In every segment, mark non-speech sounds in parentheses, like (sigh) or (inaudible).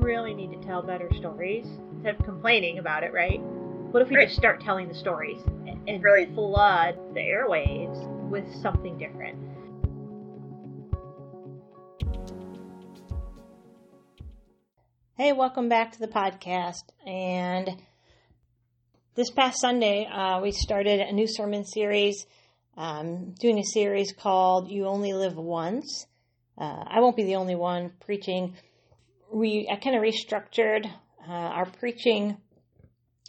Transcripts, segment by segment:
really need to tell better stories instead of complaining about it, right? What if we Right. just start telling the stories and, and Brilliant. flood the airwaves with something different? Hey, welcome back to the podcast. And this past Sunday, uh, we started a new sermon series, um, doing a series called You Only Live Once. Uh, I won't be the only one preaching. We I kind of restructured uh, our preaching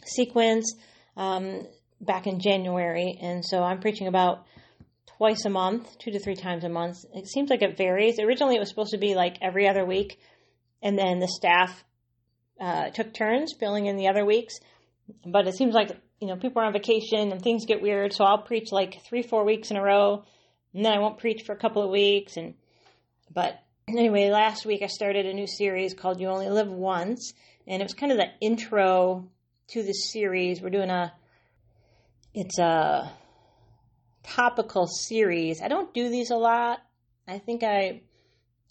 sequence um, back in January, and so I'm preaching about twice a month, two to three times a month. It seems like it varies. Originally, it was supposed to be like every other week, and then the staff uh, took turns filling in the other weeks. But it seems like you know people are on vacation and things get weird, so I'll preach like three, four weeks in a row, and then I won't preach for a couple of weeks. And but anyway, last week I started a new series called "You Only Live Once," and it was kind of the intro to the series. We're doing a it's a topical series. I don't do these a lot. I think I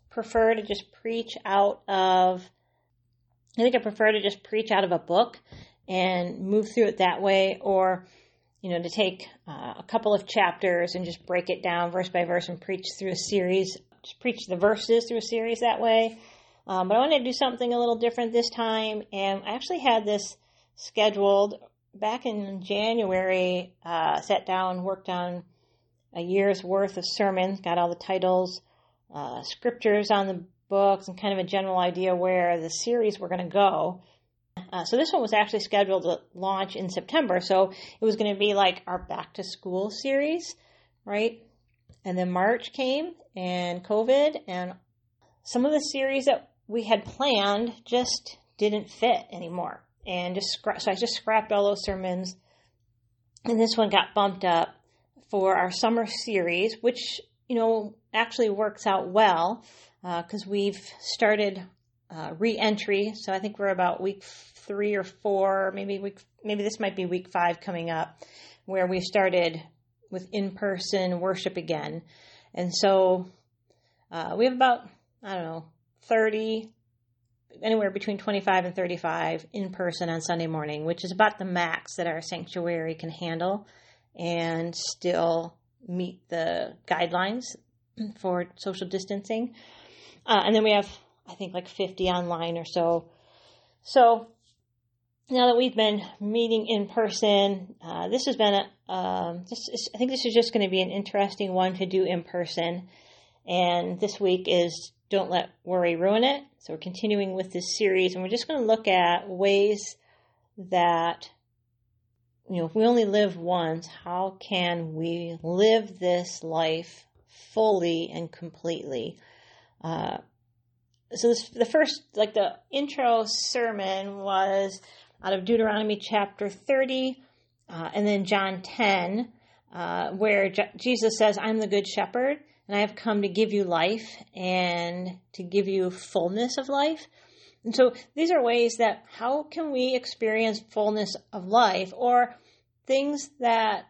prefer to just preach out of I think I prefer to just preach out of a book and move through it that way or you know to take uh, a couple of chapters and just break it down verse by verse and preach through a series preach the verses through a series that way um, but i wanted to do something a little different this time and i actually had this scheduled back in january uh, sat down worked on a year's worth of sermons got all the titles uh, scriptures on the books and kind of a general idea where the series were going to go. Uh, so this one was actually scheduled to launch in September. So it was going to be like our back to school series, right? And then March came and COVID and some of the series that we had planned just didn't fit anymore. And just scra- so I just scrapped all those sermons. And this one got bumped up for our summer series, which, you know, actually works out well because we've started uh, re-entry. So I think we're about week three or four, maybe week, maybe this might be week five coming up, where we started with in-person worship again. And so uh, we have about I don't know thirty, anywhere between twenty-five and thirty-five in person on Sunday morning, which is about the max that our sanctuary can handle, and still meet the guidelines for social distancing. Uh, and then we have, I think, like 50 online or so. So now that we've been meeting in person, uh, this has been a, um, this is, I think this is just going to be an interesting one to do in person. And this week is Don't Let Worry Ruin It. So we're continuing with this series, and we're just going to look at ways that, you know, if we only live once, how can we live this life fully and completely? Uh, so this, the first, like the intro sermon was out of Deuteronomy chapter 30, uh, and then John 10, uh, where Jesus says, I'm the good shepherd, and I have come to give you life and to give you fullness of life. And so these are ways that how can we experience fullness of life or things that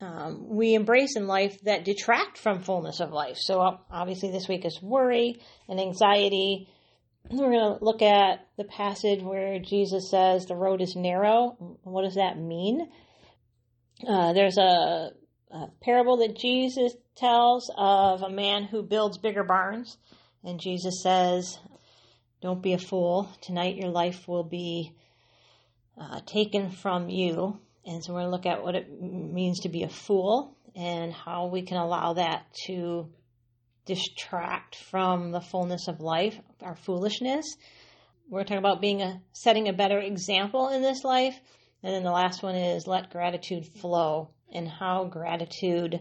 um, we embrace in life that detract from fullness of life. So obviously this week is worry and anxiety. We're going to look at the passage where Jesus says the road is narrow. What does that mean? Uh, there's a, a parable that Jesus tells of a man who builds bigger barns, and Jesus says, "Don't be a fool. Tonight your life will be uh, taken from you." And so we're going to look at what it means to be a fool and how we can allow that to distract from the fullness of life, our foolishness. We're talking about being a setting a better example in this life. And then the last one is let gratitude flow and how gratitude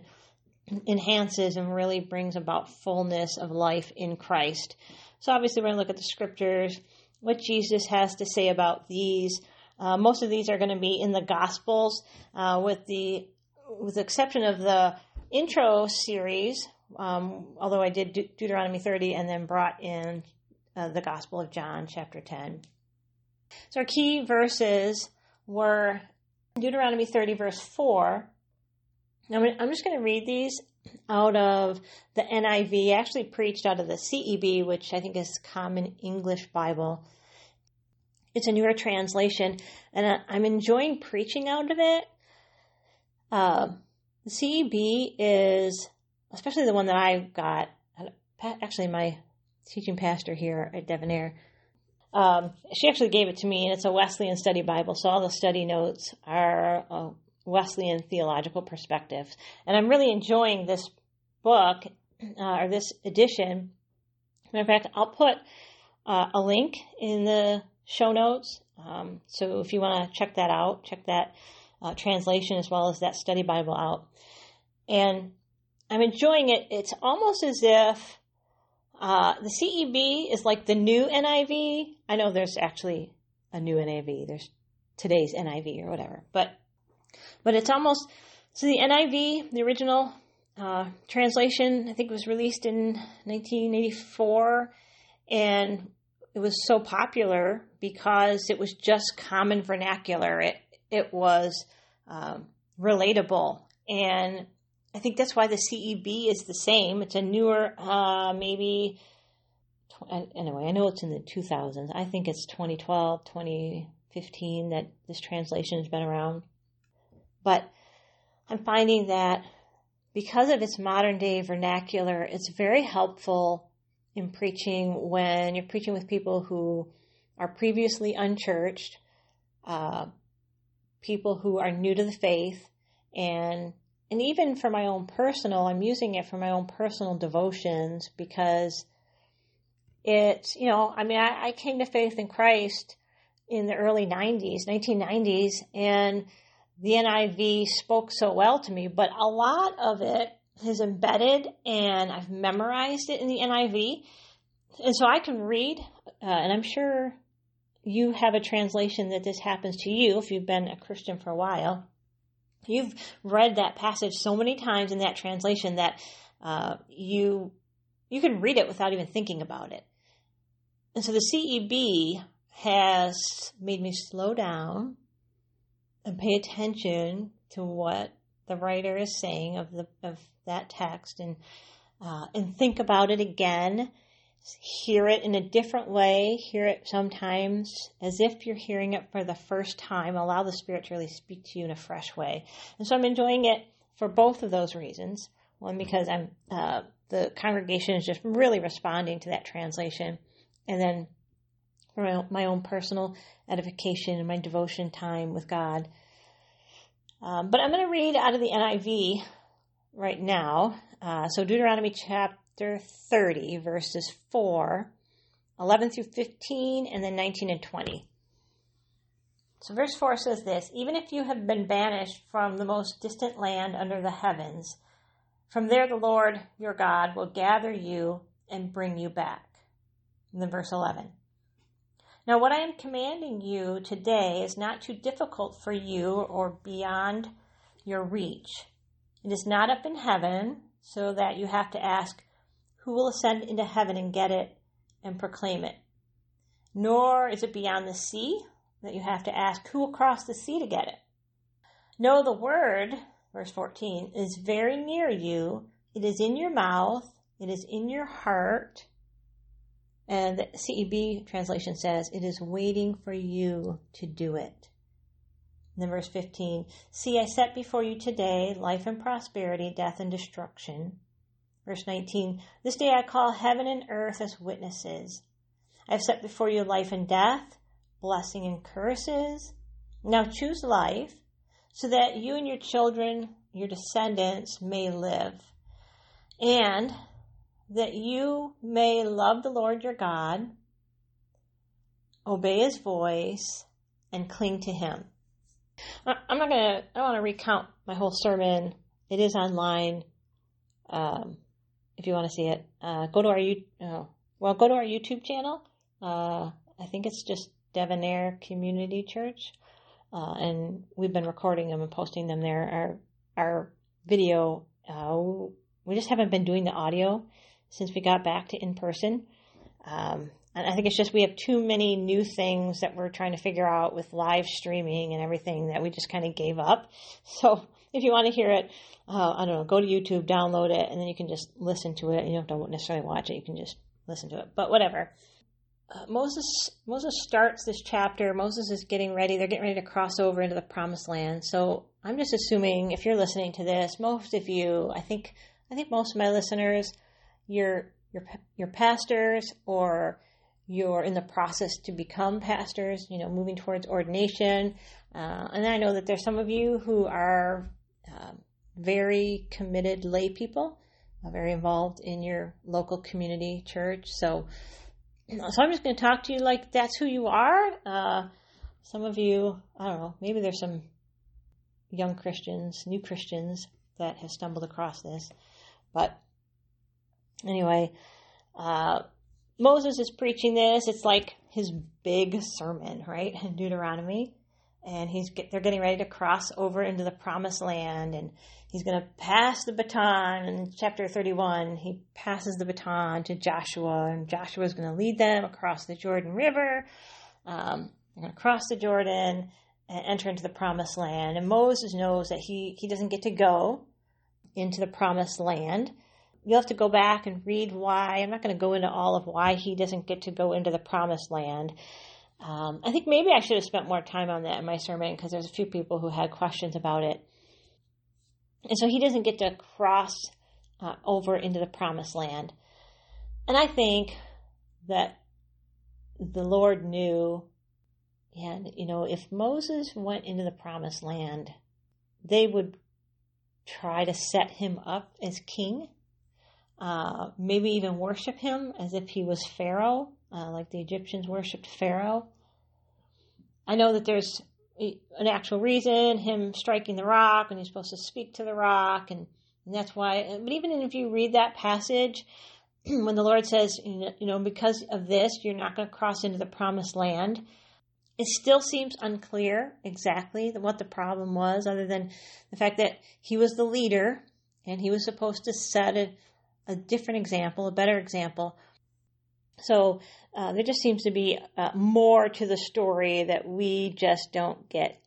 enhances and really brings about fullness of life in Christ. So obviously we're going to look at the scriptures, what Jesus has to say about these. Uh, most of these are going to be in the Gospels, uh, with the with the exception of the intro series. Um, although I did De- Deuteronomy 30 and then brought in uh, the Gospel of John, chapter 10. So our key verses were Deuteronomy 30, verse 4. Now I'm just going to read these out of the NIV. I actually preached out of the CEB, which I think is Common English Bible. it's a newer translation, and I'm enjoying preaching out of it. Uh, the CEB is, especially the one that I got, actually, my teaching pastor here at Devonair, um, she actually gave it to me, and it's a Wesleyan study Bible, so all the study notes are Wesleyan theological perspectives. And I'm really enjoying this book uh, or this edition. Matter of fact, I'll put uh, a link in the show notes. Um, so if you want to check that out, check that uh, translation as well as that study Bible out. And I'm enjoying it. It's almost as if uh, the CEB is like the new NIV. I know there's actually a new NIV. There's today's NIV or whatever, but but it's almost so the NIV, the original uh, translation, I think was released in 1984, and it was so popular because it was just common vernacular. It it was um, relatable, and I think that's why the CEB is the same. It's a newer, uh, maybe. Anyway, I know it's in the 2000s. I think it's 2012, 2015 that this translation has been around. But I'm finding that because of its modern day vernacular, it's very helpful in preaching when you're preaching with people who are previously unchurched, uh, people who are new to the faith, and and even for my own personal, I'm using it for my own personal devotions because it's you know I mean I, I came to faith in Christ in the early 90s, 1990s, and the NIV spoke so well to me, but a lot of it is embedded and I've memorized it in the NIV. And so I can read, uh, and I'm sure you have a translation that this happens to you if you've been a Christian for a while. You've read that passage so many times in that translation that uh, you you can read it without even thinking about it. And so the CEB has made me slow down and pay attention to what the writer is saying of the of that text and uh, and think about it again hear it in a different way hear it sometimes as if you're hearing it for the first time allow the spirit to really speak to you in a fresh way and so i'm enjoying it for both of those reasons one because i'm uh, the congregation is just really responding to that translation and then for my own personal edification and my devotion time with God. Um, but I'm going to read out of the NIV right now. Uh, so Deuteronomy chapter 30, verses 4, 11 through 15, and then 19 and 20. So verse 4 says this Even if you have been banished from the most distant land under the heavens, from there the Lord your God will gather you and bring you back. And then verse 11. Now, what I am commanding you today is not too difficult for you or beyond your reach. It is not up in heaven, so that you have to ask, Who will ascend into heaven and get it and proclaim it? Nor is it beyond the sea, that you have to ask, Who will cross the sea to get it? No, the word, verse 14, is very near you. It is in your mouth, it is in your heart and the CEB translation says, It is waiting for you to do it. And then verse 15 See, I set before you today life and prosperity, death and destruction. Verse 19 This day I call heaven and earth as witnesses. I have set before you life and death, blessing and curses. Now choose life, so that you and your children, your descendants, may live. And that you may love the Lord your God, obey his voice, and cling to him. I'm not going to, I want to recount my whole sermon. It is online. Um, if you want to see it, uh, go to our, uh, well, go to our YouTube channel. Uh, I think it's just Devonair Community Church. Uh, and we've been recording them and posting them there. Our, our video, uh, we just haven't been doing the audio since we got back to in person. Um, and I think it's just we have too many new things that we're trying to figure out with live streaming and everything that we just kind of gave up. (laughs) So if you want to hear it, uh, I don't know, go to YouTube, download it, and then you can just listen to it. You don't have to necessarily watch it, you can just listen to it. But whatever. uh, Moses Moses starts this chapter. Moses is getting ready. They're getting ready to cross over into the promised land. So I'm just assuming if you're listening to this, most of you, I think, I think most of my listeners, you're you're you're pastors or you're in the process to become pastors. You know, moving towards ordination. Uh, and I know that there's some of you who are uh, very committed lay people, uh, very involved in your local community church. So (clears throat) so I'm just going to talk to you like that's who you are. Uh, some of you, I don't know, maybe there's some young Christians, new Christians that have stumbled across this. But anyway, uh, Moses is preaching this. It's like his big sermon, right, in (laughs) Deuteronomy and he's get, they're getting ready to cross over into the promised land and he's going to pass the baton. In chapter 31 he passes the baton to joshua and joshua is going to lead them across the jordan river um, they're going to cross the jordan and enter into the promised land. And moses knows that he, he doesn't get to go into the promised land. You'll have to go back and read why. I'm not going to go into all of why he doesn't get to go into the promised land um, I think maybe I should have spent more time on that in my sermon because there's a few people who had questions about it. And so he doesn't get to cross uh, over into the promised land. And I think that the Lord knew, and you know, if Moses went into the promised land, they would try to set him up as king, uh, maybe even worship him as if he was Pharaoh uh, like the Egyptians worshipped Pharaoh. I know that there's an actual reason, him striking the rock, and he's supposed to speak to the rock, and, and that's why. But even if you read that passage, (clears throat) when the Lord says, you know, because of this, you're not going to cross into the promised land, it still seems unclear exactly what the problem was, other than the fact that he was the leader and he was supposed to set a, a different example, a better example so uh, there just seems to be uh, more to the story that we just don't get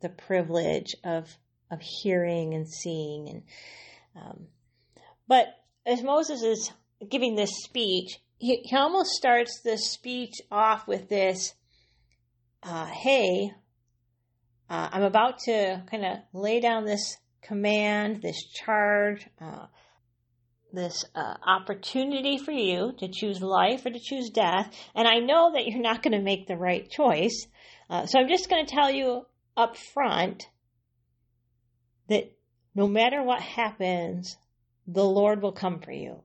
the privilege of of hearing and seeing. And um, but as Moses is giving this speech, he, he almost starts this speech off with this, uh, "Hey, uh, I'm about to kind of lay down this command, this charge." This uh, opportunity for you to choose life or to choose death. And I know that you're not going to make the right choice. Uh, so I'm just going to tell you up front that no matter what happens, the Lord will come for you.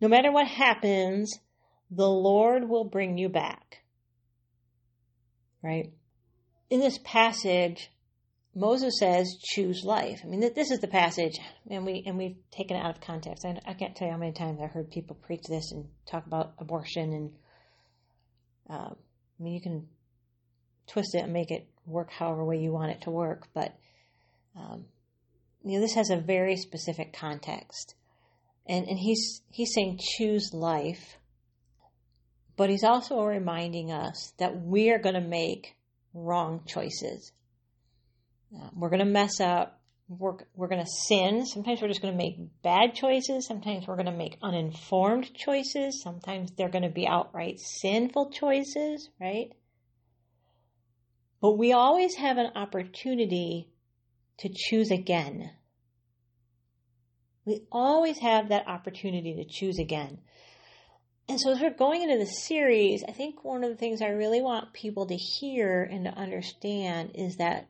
No matter what happens, the Lord will bring you back. Right? In this passage, Moses says, choose life. I mean, this is the passage, and we and we've taken it out of context. I, I can't tell you how many times I heard people preach this and talk about abortion, and uh, I mean, you can twist it and make it work however way you want it to work, but um, you know, this has a very specific context, and and he's he's saying choose life, but he's also reminding us that we are going to make wrong choices Um, we're going to mess up. We're, we're going to sin. Sometimes we're just going to make bad choices. Sometimes we're going to make uninformed choices. Sometimes they're going to be outright sinful choices, right? But we always have an opportunity to choose again. We always have that opportunity to choose again. And so, as we're going into the series, I think one of the things I really want people to hear and to understand is that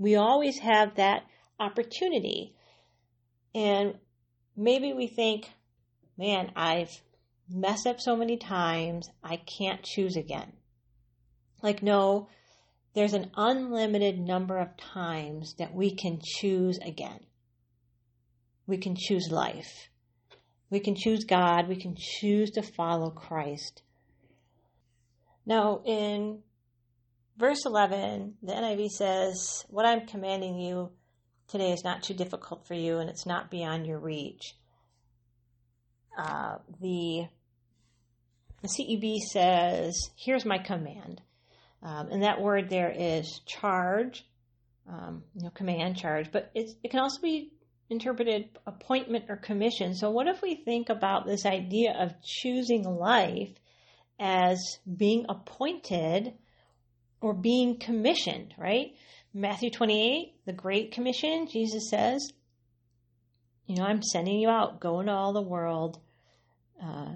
we always have that opportunity. And maybe we think, man, I've messed up so many times, I can't choose again. Like, no, there's an unlimited number of times that we can choose again. We can choose life. We can choose God. We can choose to follow Christ. Now, in verse 11, the NIV says, What I'm commanding you today is not too difficult for you and it's not beyond your reach. Uh, the, the CEB says, Here's my command. Um, and that word there is charge, um, you know, command, charge, but it can also be interpreted appointment or commission. So, what if we think about this idea of choosing life as being appointed or being commissioned, right? Matthew 28, the Great Commission, Jesus says, you know, I'm sending you out, go into all the world uh,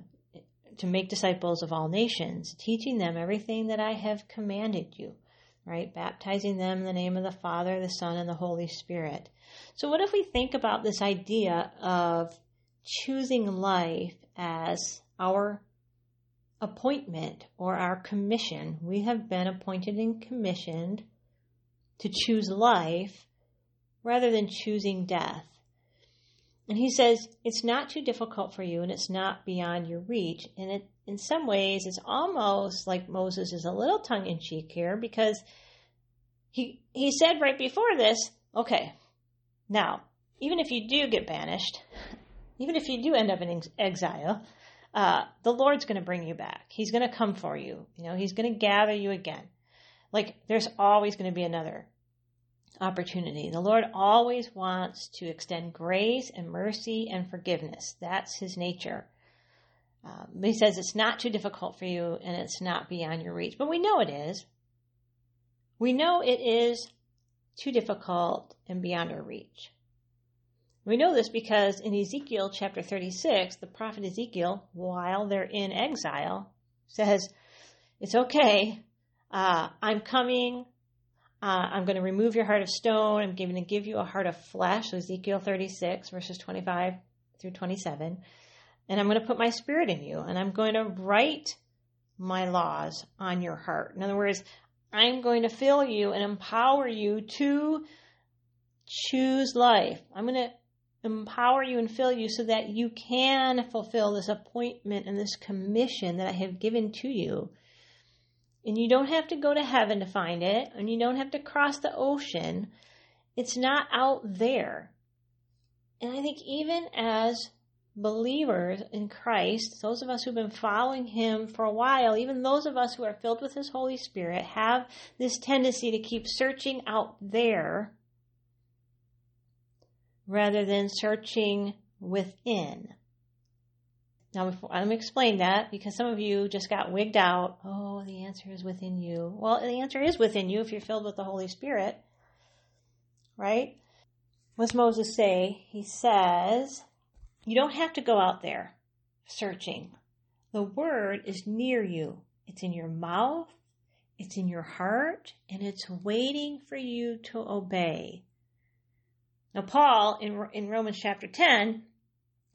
to make disciples of all nations, teaching them everything that I have commanded you, right? Baptizing them in the name of the Father, the Son, and the Holy Spirit. So, what if we think about this idea of choosing life as our appointment or our commission? We have been appointed and commissioned to choose life rather than choosing death. And he says, it's not too difficult for you and it's not beyond your reach. And it, in some ways, it's almost like Moses is a little tongue in cheek here because he, he said right before this, okay, now, even if you do get banished, (laughs) even if you do end up in exile, uh, the Lord's going to bring you back. He's going to come for you. You know, He's going to gather you again. Like, there's always going to be another opportunity. The Lord always wants to extend grace and mercy and forgiveness. That's His nature. Um, he says it's not too difficult for you and it's not beyond your reach. But we know it is. We know it is too difficult and beyond our reach. We know this because in Ezekiel chapter 36, the prophet Ezekiel, while they're in exile, says, It's okay. Uh, I'm coming. Uh, I'm going to remove your heart of stone. I'm going to give you a heart of flesh. So Ezekiel 36, verses 25 through 27. And I'm going to put my spirit in you, and I'm going to write my laws on your heart. In other words, I'm going to fill you and empower you to choose life. I'm going to empower you and fill you so that you can fulfill this appointment and this commission that I have given to you. And you don't have to go to heaven to find it, and you don't have to cross the ocean. It's not out there. And I think even as believers in Christ, those of us who've been following Him for a while, even those of us who are filled with His Holy Spirit, have this tendency to keep searching out there rather than searching within. Now, before, let me explain that because some of you just got wigged out. Oh, the answer is within you. Well, the answer is within you if you're filled with the Holy Spirit, right? What's Moses say? He says, You don't have to go out there searching. The word is near you, it's in your mouth, it's in your heart, and it's waiting for you to obey. Now, Paul, in, in Romans chapter 10,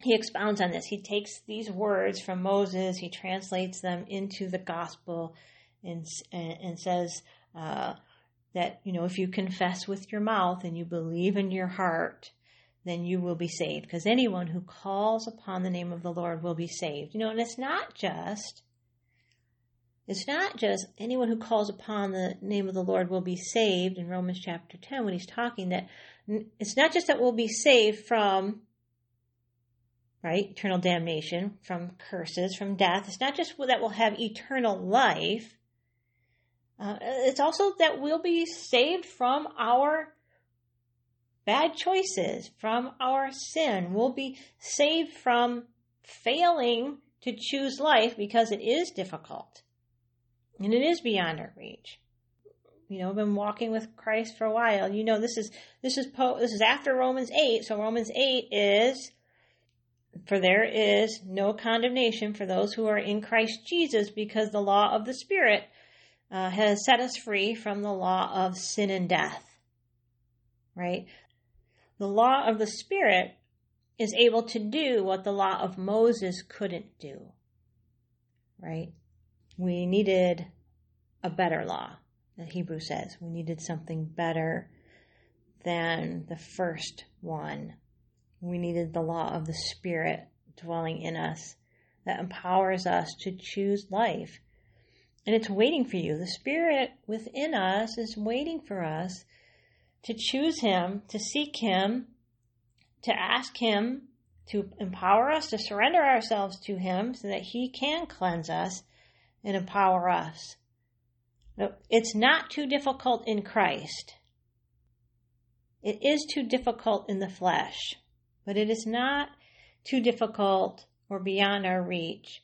he expounds on this. He takes these words from Moses, he translates them into the gospel, and, and says uh, that, you know, if you confess with your mouth and you believe in your heart, then you will be saved. Because anyone who calls upon the name of the Lord will be saved. You know, and it's not just. It's not just anyone who calls upon the name of the Lord will be saved in Romans chapter 10 when he's talking that it's not just that we'll be saved from right eternal damnation from curses from death. It's not just that we'll have eternal life. Uh, it's also that we'll be saved from our bad choices from our sin. We'll be saved from failing to choose life because it is difficult and it is beyond our reach you know, I've been walking with Christ for a while, you know this is this is po- this is after Romans 8. So Romans 8 is for there is no condemnation for those who are in Christ Jesus because the law of the Spirit uh, has set us free from the law of sin and death. Right? The law of the Spirit is able to do what the law of Moses couldn't do. Right? We needed a better law the Hebrew says. We needed something better than the first one. We needed the law of the Spirit dwelling in us that empowers us to choose life. And it's waiting for you. The Spirit within us is waiting for us to choose Him, to seek Him, to ask Him to empower us, to surrender ourselves to Him so that He can cleanse us and empower us. It's not too difficult in Christ. It is too difficult in the flesh, but it is not too difficult or beyond our reach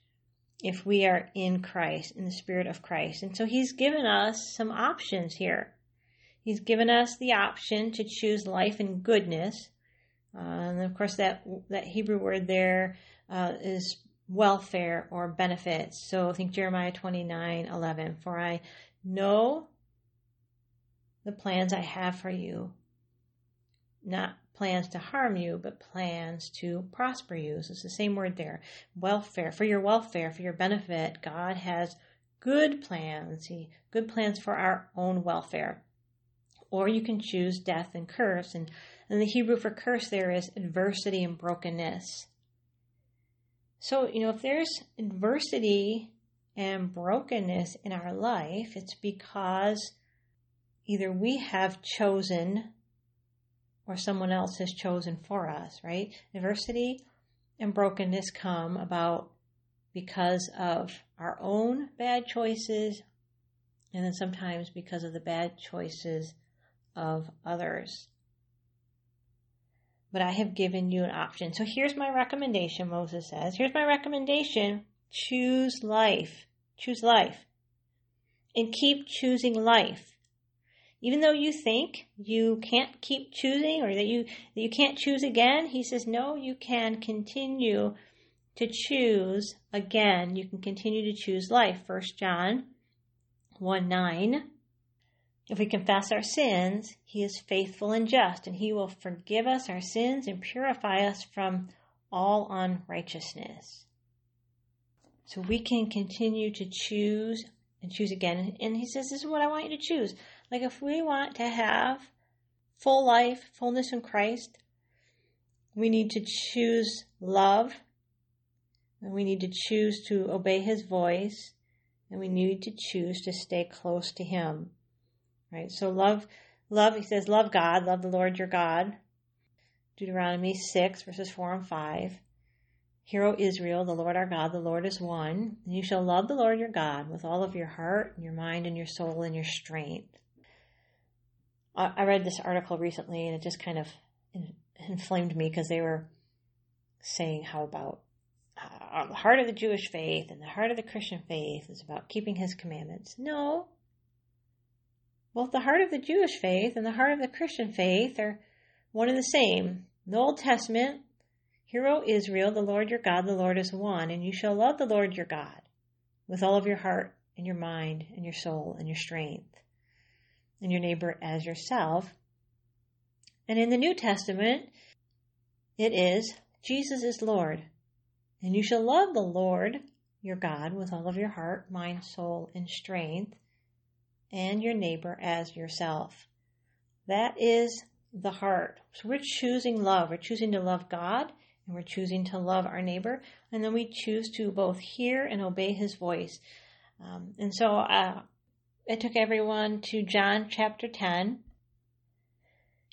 if we are in Christ, in the Spirit of Christ. And so He's given us some options here. He's given us the option to choose life and goodness. Uh, and of course, that, that Hebrew word there uh, is welfare or benefits. So think Jeremiah 29 11. For I know the plans I have for you, not plans to harm you, but plans to prosper you. So it's the same word there. Welfare, for your welfare, for your benefit. God has good plans. He good plans for our own welfare. Or you can choose death and curse. And, and the Hebrew for curse there is adversity and brokenness. So, you know, if there's adversity and brokenness in our life, it's because either we have chosen or someone else has chosen for us, right? Adversity and brokenness come about because of our own bad choices and then sometimes because of the bad choices of others. But I have given you an option. So here's my recommendation, Moses says. Here's my recommendation choose life. Choose life. And keep choosing life even though you think you can't keep choosing or that you that you can't choose again, he says no, you can continue to choose again. You can continue to choose life. First John 1 9. If we confess our sins, he is faithful and just, and he will forgive us our sins and purify us from all unrighteousness. So we can continue to choose and choose again. And he says, This is what I want you to choose. Like if we want to have full life, fullness in Christ, we need to choose love, and we need to choose to obey his voice, and we need to choose to stay close to him. Right? So love love he says love God, love the Lord your God. Deuteronomy 6 verses 4 and 5. Hear, O Israel, the Lord our God, the Lord is one. And you shall love the Lord your God with all of your heart, and your mind, and your soul, and your strength. I read this article recently and it just kind of inflamed me because they were saying how about uh, the heart of the Jewish faith and the heart of the Christian faith is about keeping his commandments. No. Both the heart of the Jewish faith and the heart of the Christian faith are one and the same. The Old Testament, Hear, O Israel, the Lord your God, the Lord is one, and you shall love the Lord your God with all of your heart and your mind and your soul and your strength and your neighbor as yourself. And in the New Testament, it is Jesus is Lord. And you shall love the Lord your God with all of your heart, mind, soul, and strength, and your neighbor as yourself. That is the heart. So we're choosing love. We're choosing to love God and we're choosing to love our neighbor. And then we choose to both hear and obey his voice. Um, and so uh, it took everyone to John chapter 10.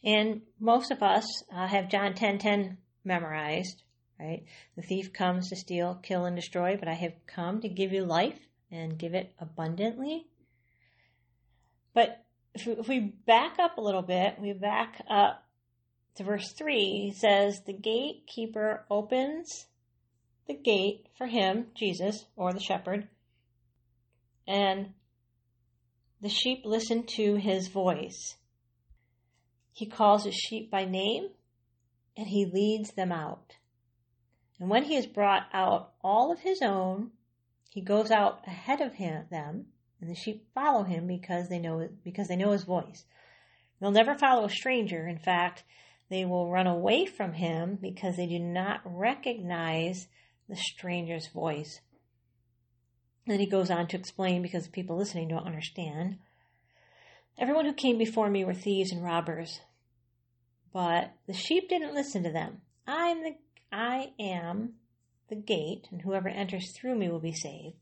And most of us uh, have John 10 10 memorized, right? The thief comes to steal, kill, and destroy, but I have come to give you life and give it abundantly. But if we, if we back up a little bit, we back up to verse 3, he says, The gatekeeper opens the gate for him, Jesus, or the shepherd, and the sheep listen to his voice. He calls his sheep by name and he leads them out. And when he has brought out all of his own, he goes out ahead of him, them, and the sheep follow him because they know because they know his voice. They'll never follow a stranger. In fact, they will run away from him because they do not recognize the stranger's voice. And he goes on to explain because people listening don't understand. Everyone who came before me were thieves and robbers, but the sheep didn't listen to them. I am the I am the gate, and whoever enters through me will be saved.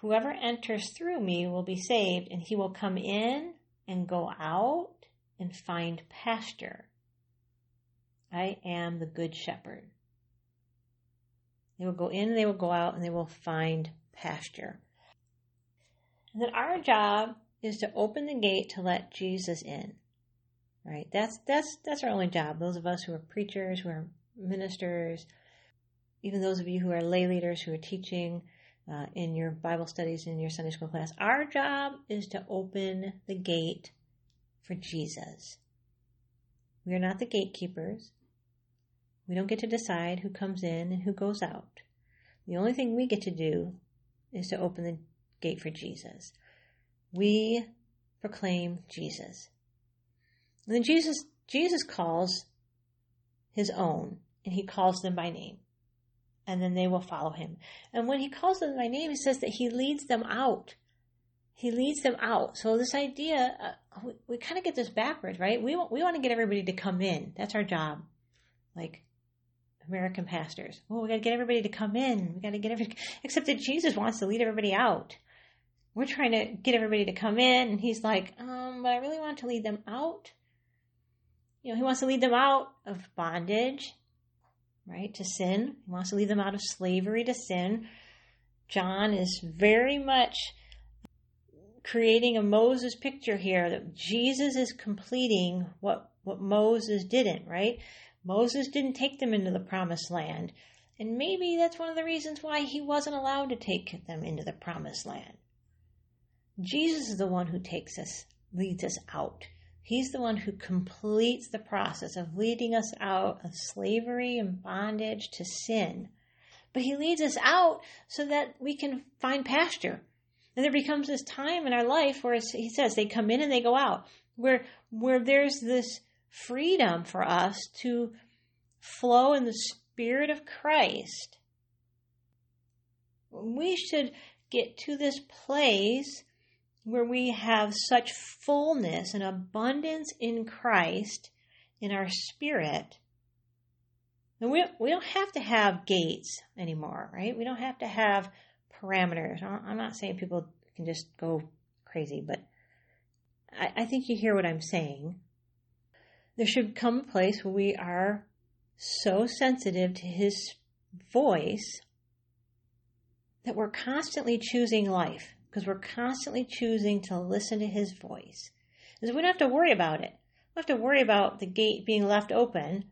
Whoever enters through me will be saved, and he will come in and go out and find pasture. I am the good shepherd. They will go in, they will go out, and they will find pasture. And then our job is to open the gate to let Jesus in. Right? That's that's that's our only job. Those of us who are preachers, who are ministers, even those of you who are lay leaders who are teaching, uh, in your Bible studies in your Sunday school class. Our job is to open the gate for Jesus. We are not the gatekeepers. We don't get to decide who comes in and who goes out. The only thing we get to do is to open the gate for Jesus. We proclaim Jesus. And then Jesus, Jesus calls his own, and he calls them by name. And then they will follow him. And when he calls them by name, he says that he leads them out. He leads them out. So this idea, uh, we, we kind of get this backwards, right? We want, we want to get everybody to come in. That's our job. Like American pastors. Well, we got to get everybody to come in. We got to get every, except that Jesus wants to lead everybody out. We're trying to get everybody to come in, and he's like, um, but I really want to lead them out. You know, he wants to lead them out of bondage, right, to sin. He wants to lead them out of slavery to sin. John is very much creating a Moses picture here that Jesus is completing what, what Moses didn't, right? Moses didn't take them into the promised land. And maybe that's one of the reasons why he wasn't allowed to take them into the promised land. Jesus is the one who takes us, leads us out. He's the one who completes the process of leading us out of slavery and bondage to sin. But he leads us out so that we can find pasture. And there becomes this time in our life where he says they come in and they go out, where where there's this freedom for us to flow in the Spirit of Christ. We should get to this place where we have such fullness and abundance in Christ in our spirit. And we, we don't have to have gates anymore, right? We don't have to have parameters. I'm not saying people can just go crazy, but I, I think you hear what I'm saying there should come a place where we are so sensitive to His voice that we're constantly choosing life because we're constantly choosing to listen to His voice. Because we don't have to worry about it. We don't have to worry about the gate being left open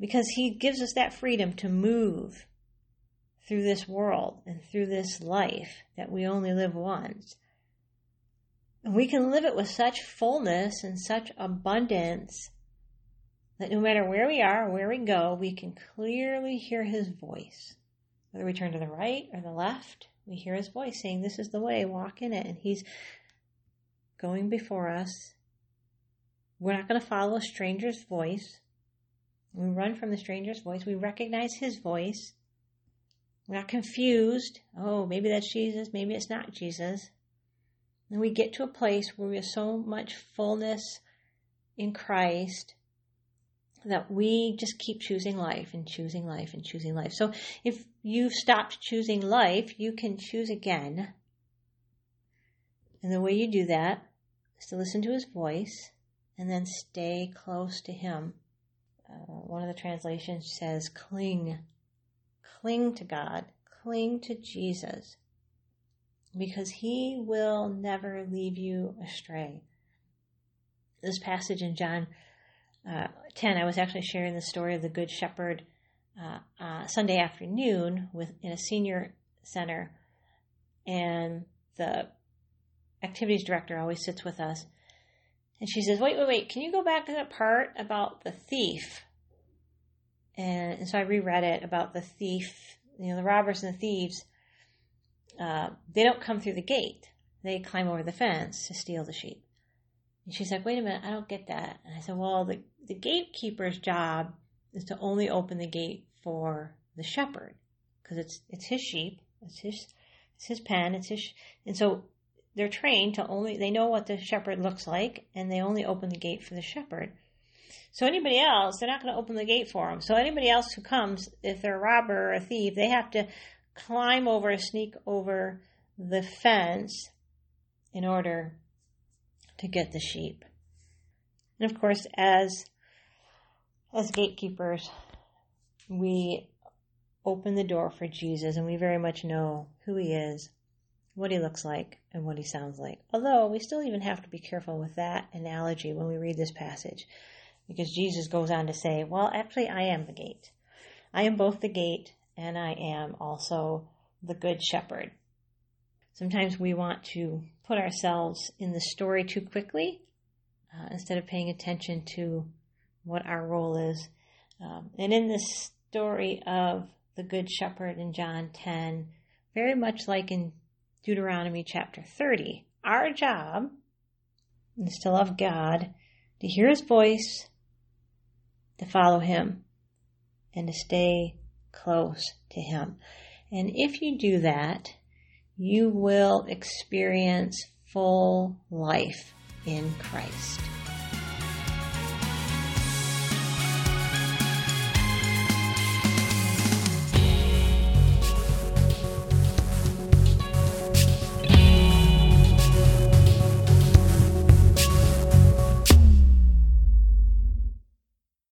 because He gives us that freedom to move through this world and through this life that we only live once. And we can live it with such fullness and such abundance that no matter where we are, where we go, we can clearly hear his voice. Whether we turn to the right or the left, we hear his voice saying, This is the way, walk in it. And he's going before us. We're not going to follow a stranger's voice. We run from the stranger's voice. We recognize his voice. We're not confused. Oh, maybe that's Jesus. Maybe it's not Jesus. And we get to a place where we have so much fullness in Christ that we just keep choosing life and choosing life and choosing life. So if you've stopped choosing life, you can choose again. And the way you do that is to listen to his voice and then stay close to him. Uh, one of the translations says, cling. Cling to God. Cling to Jesus because he will never leave you astray. This passage in John uh, 10, I was actually sharing the story of the Good Shepherd uh, uh, Sunday afternoon with in a senior center, and the activities director always sits with us, and she says, "Wait, wait, wait! Can you go back to that part about the thief?" And, and so I reread it about the thief, you know, the robbers and the thieves uh, they don't come through the gate. They climb over the fence to steal the sheep. And she's like, wait a minute, I don't get that. And I said, well, the, the gatekeeper's job is to only open the gate for the shepherd because it's, it's his sheep. It's his, it's his pen. It's his, and so they're trained to only, they know what the shepherd looks like and they only open the gate for the shepherd. So anybody else, they're not going to open the gate for them. So anybody else who comes, if they're a robber or a thief, they have to climb over, sneak over the fence in order to get the sheep. And of course, as as gatekeepers, we open the door for Jesus and we very much know who he is, what he looks like, and what he sounds like. Although we still even have to be careful with that analogy when we read this passage, because Jesus goes on to say, Well, actually, I am the gate. I am both the gate and I am also the Good Shepherd. Sometimes we want to put ourselves in the story too quickly uh, instead of paying attention to what our role is. Um, and in this story of the Good Shepherd in John 10, very much like in Deuteronomy chapter 30, our job is to love God, to hear His voice, to follow Him, and to stay close to Him. And if you do that, you will experience full life in Christ.